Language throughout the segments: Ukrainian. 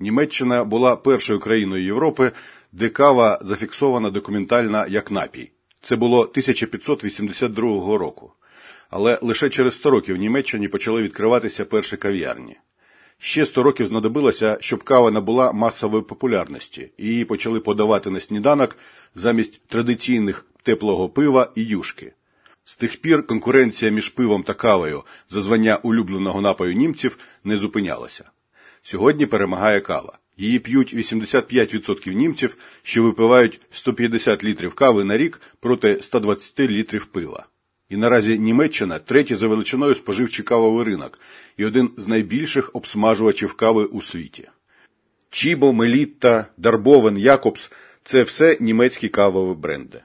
Німеччина була першою країною Європи, де кава зафіксована документально як напій. Це було 1582 року. Але лише через 100 років в Німеччині почали відкриватися перші кав'ярні. Ще 100 років знадобилося, щоб кава набула масової популярності, і її почали подавати на сніданок замість традиційних теплого пива і юшки. З тих пір конкуренція між пивом та кавою за звання улюбленого напою німців не зупинялася. Сьогодні перемагає кава. Її п'ють 85% німців, що випивають 150 літрів кави на рік проти 120 літрів пива. І наразі Німеччина третій за величиною споживчий кавовий ринок і один з найбільших обсмажувачів кави у світі. Чібо, Мелітта, Дарбовен, Якобс це все німецькі кавові бренди.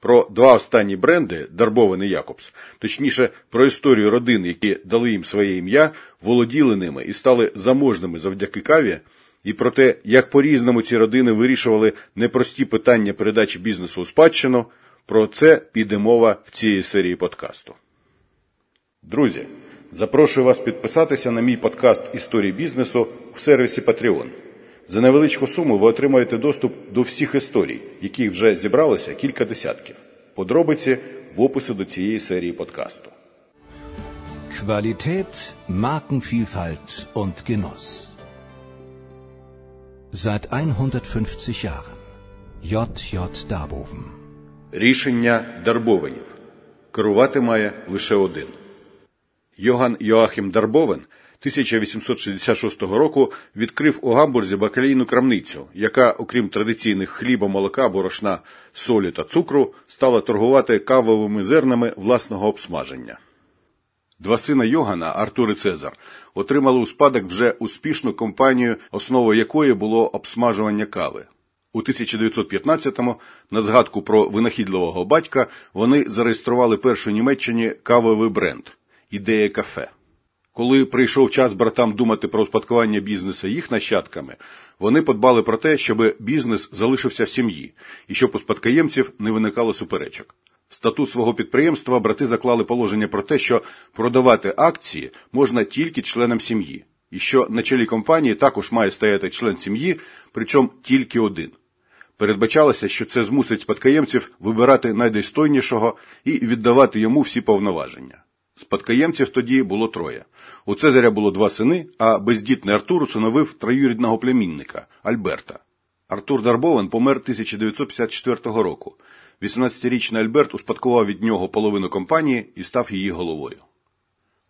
Про два останні бренди Дарбовен і Якобс, точніше про історію родин, які дали їм своє ім'я, володіли ними і стали заможними завдяки каві, і про те, як по різному ці родини вирішували непрості питання передачі бізнесу у спадщину. Про це піде мова в цій серії подкасту. Друзі, запрошую вас підписатися на мій подкаст Історії бізнесу в сервісі Patreon. За невеличку суму ви отримаєте доступ до всіх історій, яких вже зібралося кілька десятків. Подробиці в описі до цієї серії подкасту. Qualität, Markenvielfalt und Genuss. Seit 150 Jahren. J.J. Darboven. Рішення Дарбовенів. Керувати має лише один. Йоган Йоахім Дарбовен 1866 року відкрив у Гамбурзі бакалійну крамницю, яка, окрім традиційних хліба, молока, борошна, солі та цукру, стала торгувати кавовими зернами власного обсмаження. Два сина Йогана, Артур і Цезар, отримали у спадок вже успішну компанію, основою якої було обсмажування кави. У 1915-му, на згадку про винахідливого батька, вони зареєстрували першу Німеччині кавовий бренд Ідея кафе. Коли прийшов час братам думати про успадкування бізнесу їх нащадками, вони подбали про те, щоб бізнес залишився в сім'ї і щоб у спадкоємців не виникало суперечок. В статут свого підприємства брати заклали положення про те, що продавати акції можна тільки членам сім'ї, і що на чолі компанії також має стояти член сім'ї, причому тільки один. Передбачалося, що це змусить спадкоємців вибирати найдостойнішого і віддавати йому всі повноваження. Спадкоємців тоді було троє. У Цезаря було два сини, а бездітний Артур усиновив троюрідного племінника Альберта. Артур Дарбовен помер 1954 року. 18-річний Альберт успадкував від нього половину компанії і став її головою.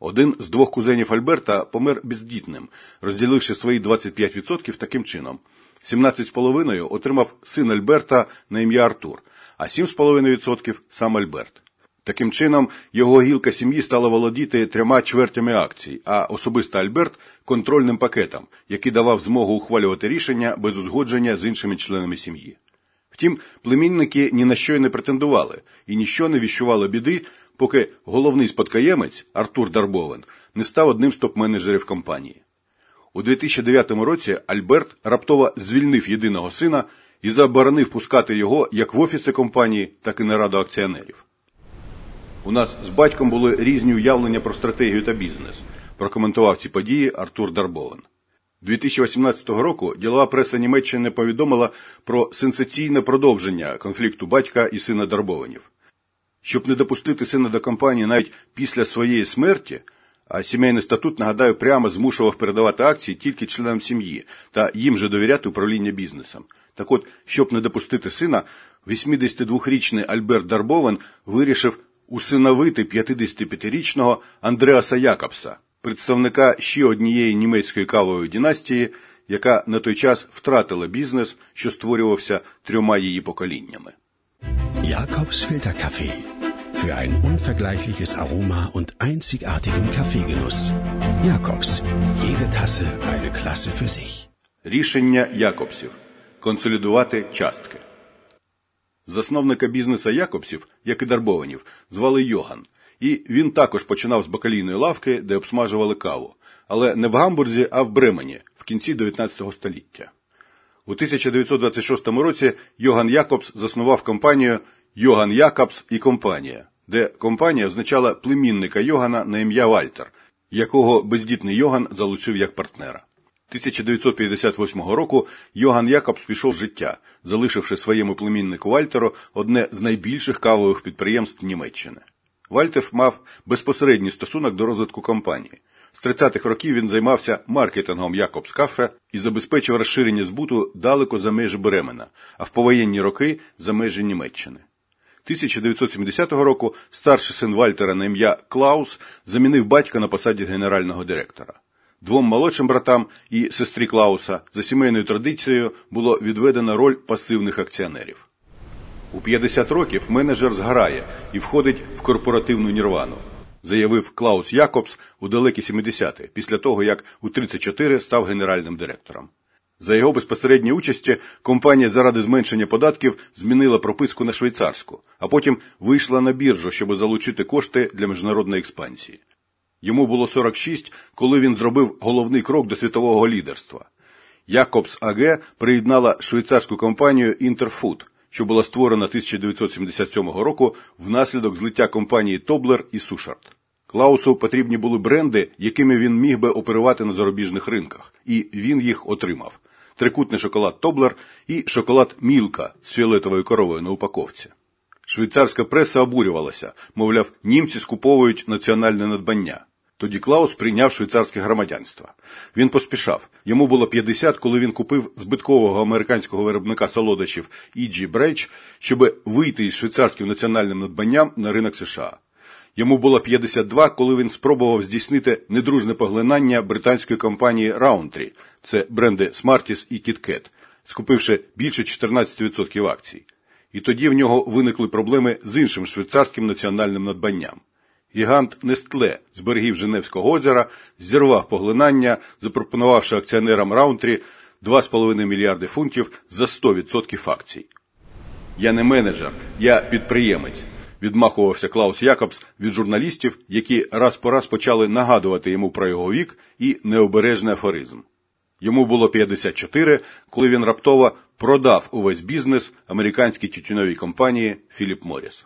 Один з двох кузенів Альберта помер бездітним, розділивши свої 25% таким чином. 17,5% отримав син Альберта на ім'я Артур, а 7,5% сам Альберт. Таким чином, його гілка сім'ї стала володіти трьома чвертями акцій, а особисто Альберт контрольним пакетом, який давав змогу ухвалювати рішення без узгодження з іншими членами сім'ї. Втім, племінники ні на що й не претендували і ніщо не віщувало біди, поки головний спадкоємець Артур Дарбовен не став одним з топ-менеджерів компанії. У 2009 році Альберт раптово звільнив єдиного сина і заборонив пускати його як в офіси компанії, так і на раду акціонерів. У нас з батьком були різні уявлення про стратегію та бізнес, прокоментував ці події Артур Дарбовен. 2018 року ділова преса Німеччини повідомила про сенсаційне продовження конфлікту батька і сина Дарбованів. Щоб не допустити сина до компанії навіть після своєї смерті, а сімейний статут, нагадаю, прямо змушував передавати акції тільки членам сім'ї та їм же довіряти управління бізнесом. Так от, щоб не допустити сина, 82-річний Альберт Дарбовен вирішив усиновити 55-річного Андреаса Якобса, представника ще однієї німецької кавової династії, яка на той час втратила бізнес, що створювався трьома її поколіннями. Jakobs Filterkaffee. Für ein unvergleichliches Aroma und einzigartigen Kaffeegenuss. Jacobs. Jede Tasse eine Klasse für sich. Рішення Якобсів консолідувати частки. Засновника бізнеса Якобсів, як і Дарбованів, звали Йоган, і він також починав з бакалійної лавки, де обсмажували каву, але не в Гамбурзі, а в Бремені в кінці 19 століття. У 1926 році Йоган Якобс заснував компанію Йоган Якобс і компанія, де компанія означала племінника Йогана на ім'я Вальтер, якого бездітний Йоган залучив як партнера. 1958 року Йоган Якобс пішов з життя, залишивши своєму племіннику Вальтеру одне з найбільших кавових підприємств Німеччини. Вальтер мав безпосередній стосунок до розвитку компанії. З 30-х років він займався маркетингом Jacobs Kaffee і забезпечив розширення збуту далеко за межі Бремена, а в повоєнні роки за межі Німеччини. 1970 року старший син Вальтера на ім'я Клаус замінив батька на посаді генерального директора. Двом молодшим братам і сестрі Клауса за сімейною традицією було відведено роль пасивних акціонерів. У 50 років менеджер згорає і входить в корпоративну нірвану, заявив Клаус Якобс у далекі 70-ті, після того як у 34 став генеральним директором. За його безпосередньої участі компанія заради зменшення податків змінила прописку на швейцарську, а потім вийшла на біржу, щоб залучити кошти для міжнародної експансії. Йому було 46, коли він зробив головний крок до світового лідерства. Jacobs AG приєднала швейцарську компанію Інтерфуд, що була створена 1977 року внаслідок злиття компанії Тоблер і Сушард. Клаусу потрібні були бренди, якими він міг би оперувати на зарубіжних ринках, і він їх отримав: трикутний шоколад Тоблер і шоколад Мілка з фіолетовою коровою на упаковці. Швейцарська преса обурювалася, мовляв, німці скуповують національне надбання. Тоді Клаус прийняв швейцарське громадянство. Він поспішав. Йому було 50, коли він купив збиткового американського виробника солодощів E.G. Брейч, щоб вийти із швейцарським національним надбанням на ринок США. Йому було 52, коли він спробував здійснити недружне поглинання британської компанії Roundtree, це бренди Smarties і KitKat, скупивши більше 14% акцій. І тоді в нього виникли проблеми з іншим швейцарським національним надбанням. Гігант Нестле з берегів Женевського озера зірвав поглинання, запропонувавши акціонерам Раунтрі 2,5 мільярди фунтів за 100% акцій. Я не менеджер, я підприємець, відмахувався Клаус Якобс від журналістів, які раз по раз почали нагадувати йому про його вік і необережний афоризм. Йому було 54, коли він раптово продав увесь бізнес американській тютюновій компанії Філіп Моріс.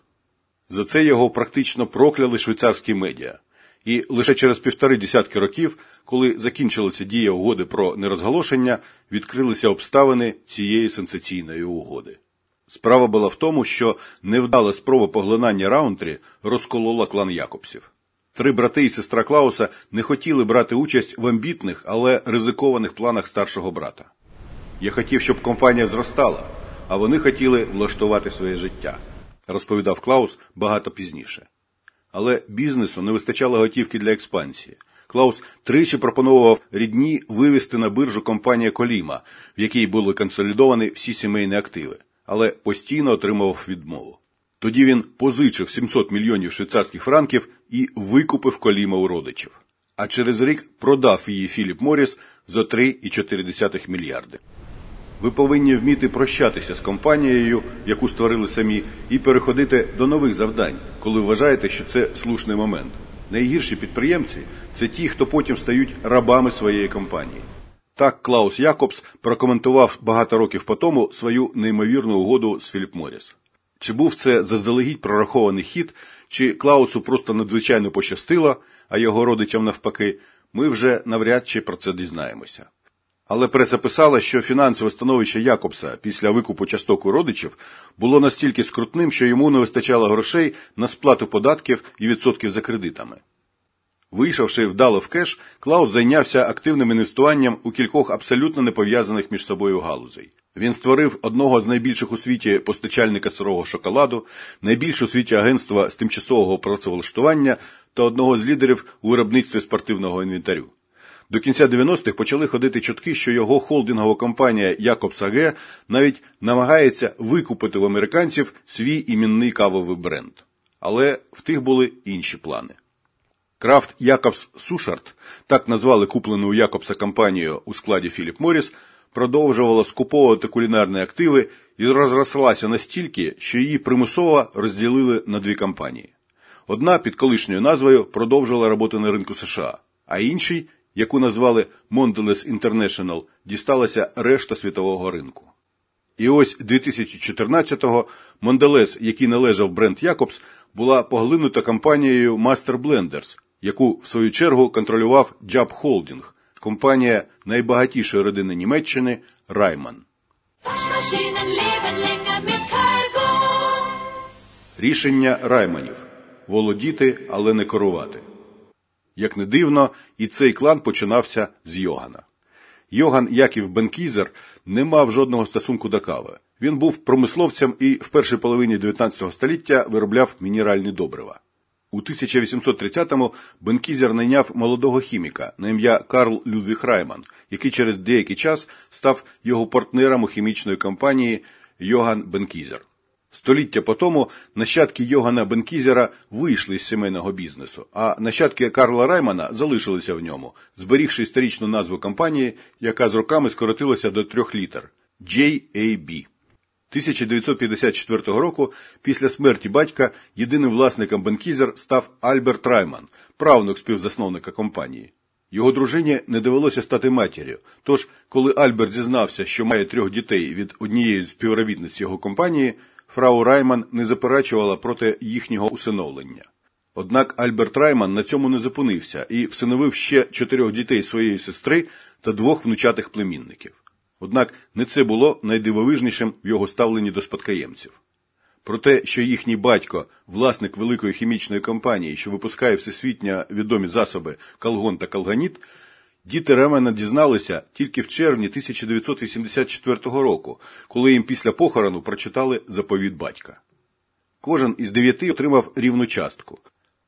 За це його практично прокляли швейцарські медіа. І лише через півтори десятки років, коли закінчилася дія угоди про нерозголошення, відкрилися обставини цієї сенсаційної угоди. Справа була в тому, що невдала спроба поглинання Раунтрі розколола клан Якобсів. Три брати і сестра Клауса не хотіли брати участь в амбітних, але ризикованих планах старшого брата. Я хотів, щоб компанія зростала, а вони хотіли влаштувати своє життя розповідав Клаус багато пізніше. Але бізнесу не вистачало готівки для експансії. Клаус тричі пропонував рідні вивести на биржу компанія Коліма, в якій були консолідовані всі сімейні активи, але постійно отримував відмову. Тоді він позичив 700 мільйонів швейцарських франків і викупив Колима у родичів. А через рік продав її Філіп Моріс за 3,4 мільярди. Ви повинні вміти прощатися з компанією, яку створили самі, і переходити до нових завдань, коли вважаєте, що це слушний момент. Найгірші підприємці це ті, хто потім стають рабами своєї компанії. Так Клаус Якобс прокоментував багато років по тому свою неймовірну угоду з Філіп Моріс. Чи був це заздалегідь прорахований хід, чи Клаусу просто надзвичайно пощастило, а його родичам навпаки, ми вже навряд чи про це дізнаємося. Але преса писала, що фінансове становище Якобса після викупу часток у родичів було настільки скрутним, що йому не вистачало грошей на сплату податків і відсотків за кредитами. Вийшовши вдало в кеш, Клаус зайнявся активним інвестуванням у кількох абсолютно не пов'язаних між собою галузей. Він створив одного з найбільших у світі постачальника сирого шоколаду, найбільше у світі агентства з тимчасового працевлаштування та одного з лідерів у виробництві спортивного інвентарю. До кінця 90-х почали ходити чутки, що його холдингова компанія Jacobs AG навіть намагається викупити в американців свій іменний кавовий бренд. Але в тих були інші плани. Kraft Jacobs Suchard, так назвали куплену у Якобса компанію у складі Philip Morris, продовжувала скуповувати кулінарні активи і розрослася настільки, що її примусово розділили на дві компанії. Одна під колишньою назвою продовжувала роботу на ринку США, а іншій яку назвали Mondelez International, дісталася решта світового ринку. І ось 2014-го Mondelez, якій належав бренд Якобс, була поглинута компанією Master Blenders, яку в свою чергу контролював JAB Holding, компанія найбагатішої родини Німеччини Райман. Рішення Райманів володіти, але не керувати. Як не дивно, і цей клан починався з Йогана. Йоган Яків Бенкізер не мав жодного стосунку до кави. Він був промисловцем і в першій половині 19 століття виробляв мінеральні добрива. У 1830-му Бенкізер найняв молодого хіміка на ім'я Карл Людвіг Райман, який через деякий час став його партнером у хімічної компанії Йоган Бенкізер. Століття по тому нащадки Йогана Бенкізера вийшли з сімейного бізнесу, а нащадки Карла Раймана залишилися в ньому, зберігши історичну назву компанії, яка з роками скоротилася до трьох літер JAB. 1954 року, після смерті батька, єдиним власником Бенкізер став Альберт Райман, правнук співзасновника компанії. Його дружині не довелося стати матір'ю. Тож, коли Альберт зізнався, що має трьох дітей від однієї з співробітниць його компанії, фрау Райман не заперечувала проти їхнього усиновлення. Однак Альберт Райман на цьому не зупинився і всиновив ще чотирьох дітей своєї сестри та двох внучатих племінників. Однак не це було найдивовижнішим в його ставленні до спадкоємців. Про те, що їхній батько, власник великої хімічної компанії, що випускає всесвітньо відомі засоби Калгон та Калганіт, діти Ремена дізналися тільки в червні 1984 року, коли їм після похорону прочитали заповіт батька. Кожен із дев'яти отримав рівну частку,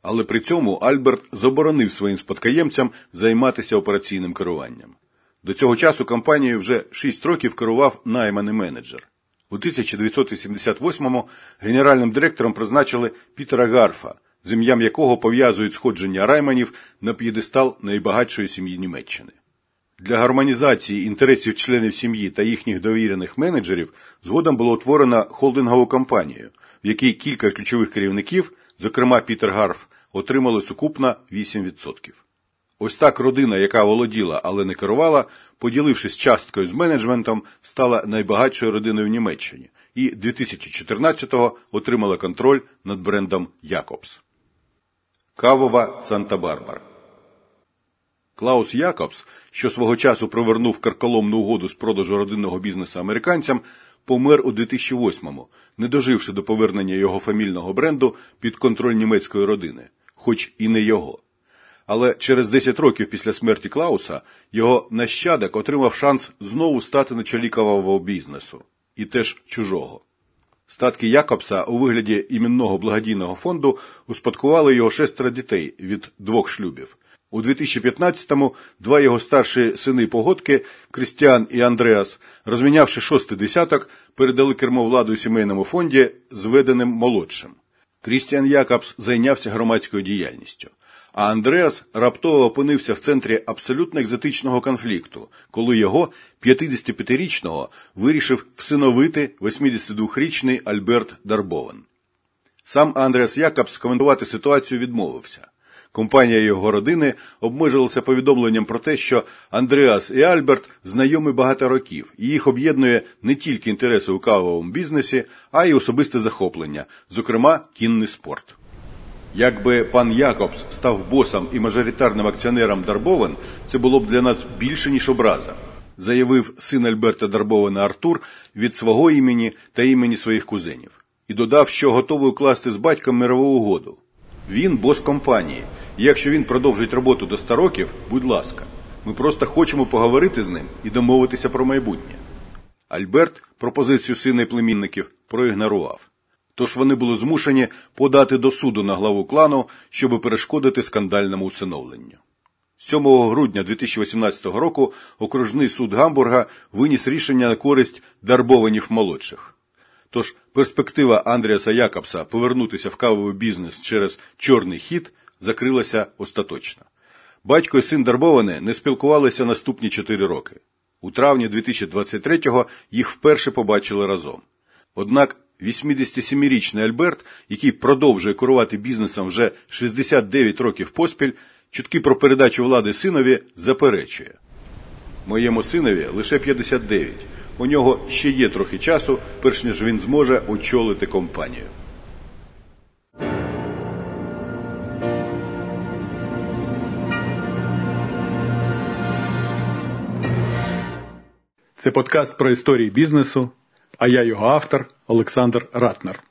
але при цьому Альберт заборонив своїм спадкоємцям займатися операційним керуванням. До цього часу компанією вже 6 років керував найманий менеджер. У 1988-му генеральним директором призначили Пітера Гарфа, з ім'ям якого пов'язують сходження райманів на п'єдестал найбагатшої сім'ї Німеччини. Для гармонізації інтересів членів сім'ї та їхніх довірених менеджерів згодом було утворено холдингову компанію, в якій кілька ключових керівників, зокрема Пітер Гарф, отримали сукупно 8%. Ось так родина, яка володіла, але не керувала, поділившись часткою з менеджментом, стала найбагатшою родиною в Німеччині і 2014-го отримала контроль над брендом Якобс. Кавова Санта-Барбара. Клаус Якобс, що свого часу провернув карколомну угоду з продажу родинного бізнесу американцям, помер у 2008-му, не доживши до повернення його фамільного бренду під контроль німецької родини, хоч і не його. Але через 10 років після смерті Клауса його нащадок отримав шанс знову стати на чолі кавового бізнесу, і теж чужого. Статки Якобса у вигляді іменного благодійного фонду успадкували його шестеро дітей від двох шлюбів. У 2015-му два його старші сини погодки Крістіан і Андреас, розмінявши шостий десяток, передали кермо владу сімейному фонді зведеним молодшим. Крістіан Якобс зайнявся громадською діяльністю. А Андреас раптово опинився в центрі абсолютно екзотичного конфлікту, коли його 55-річного вирішив всиновити 82-річний Альберт Дарбовен. Сам Андреас Якобс коментувати ситуацію відмовився. Компанія його родини обмежилася повідомленням про те, що Андреас і Альберт знайомі багато років, і їх об'єднує не тільки інтереси у кавовому бізнесі, а й особисте захоплення, зокрема кінний спорт. Якби пан Якобс став босом і мажоритарним акціонером Дарбовен, це було б для нас більше, ніж образа, заявив син Альберта Дарбовена Артур від свого імені та імені своїх кузенів, і додав, що готовий укласти з батьком мирову угоду. Він бос компанії, і якщо він продовжить роботу до 100 років, будь ласка, ми просто хочемо поговорити з ним і домовитися про майбутнє. Альберт пропозицію сина і племінників проігнорував. Тож вони були змушені подати до суду на главу клану, щоб перешкодити скандальному усиновленню. 7 грудня 2018 року окружний суд Гамбурга виніс рішення на користь дарбованів молодших. Тож перспектива Андріаса Якобса повернутися в кавовий бізнес через чорний хід закрилася остаточно. Батько і син Дарбовани не спілкувалися наступні 4 роки. У травні 2023-го їх вперше побачили разом. Однак 87-річний Альберт, який продовжує керувати бізнесом вже 69 років поспіль, чутки про передачу влади синові заперечує. Моєму синові лише 59. У нього ще є трохи часу, перш ніж він зможе очолити компанію. Це подкаст про історії бізнесу, а я його автор Олександр Ратнер.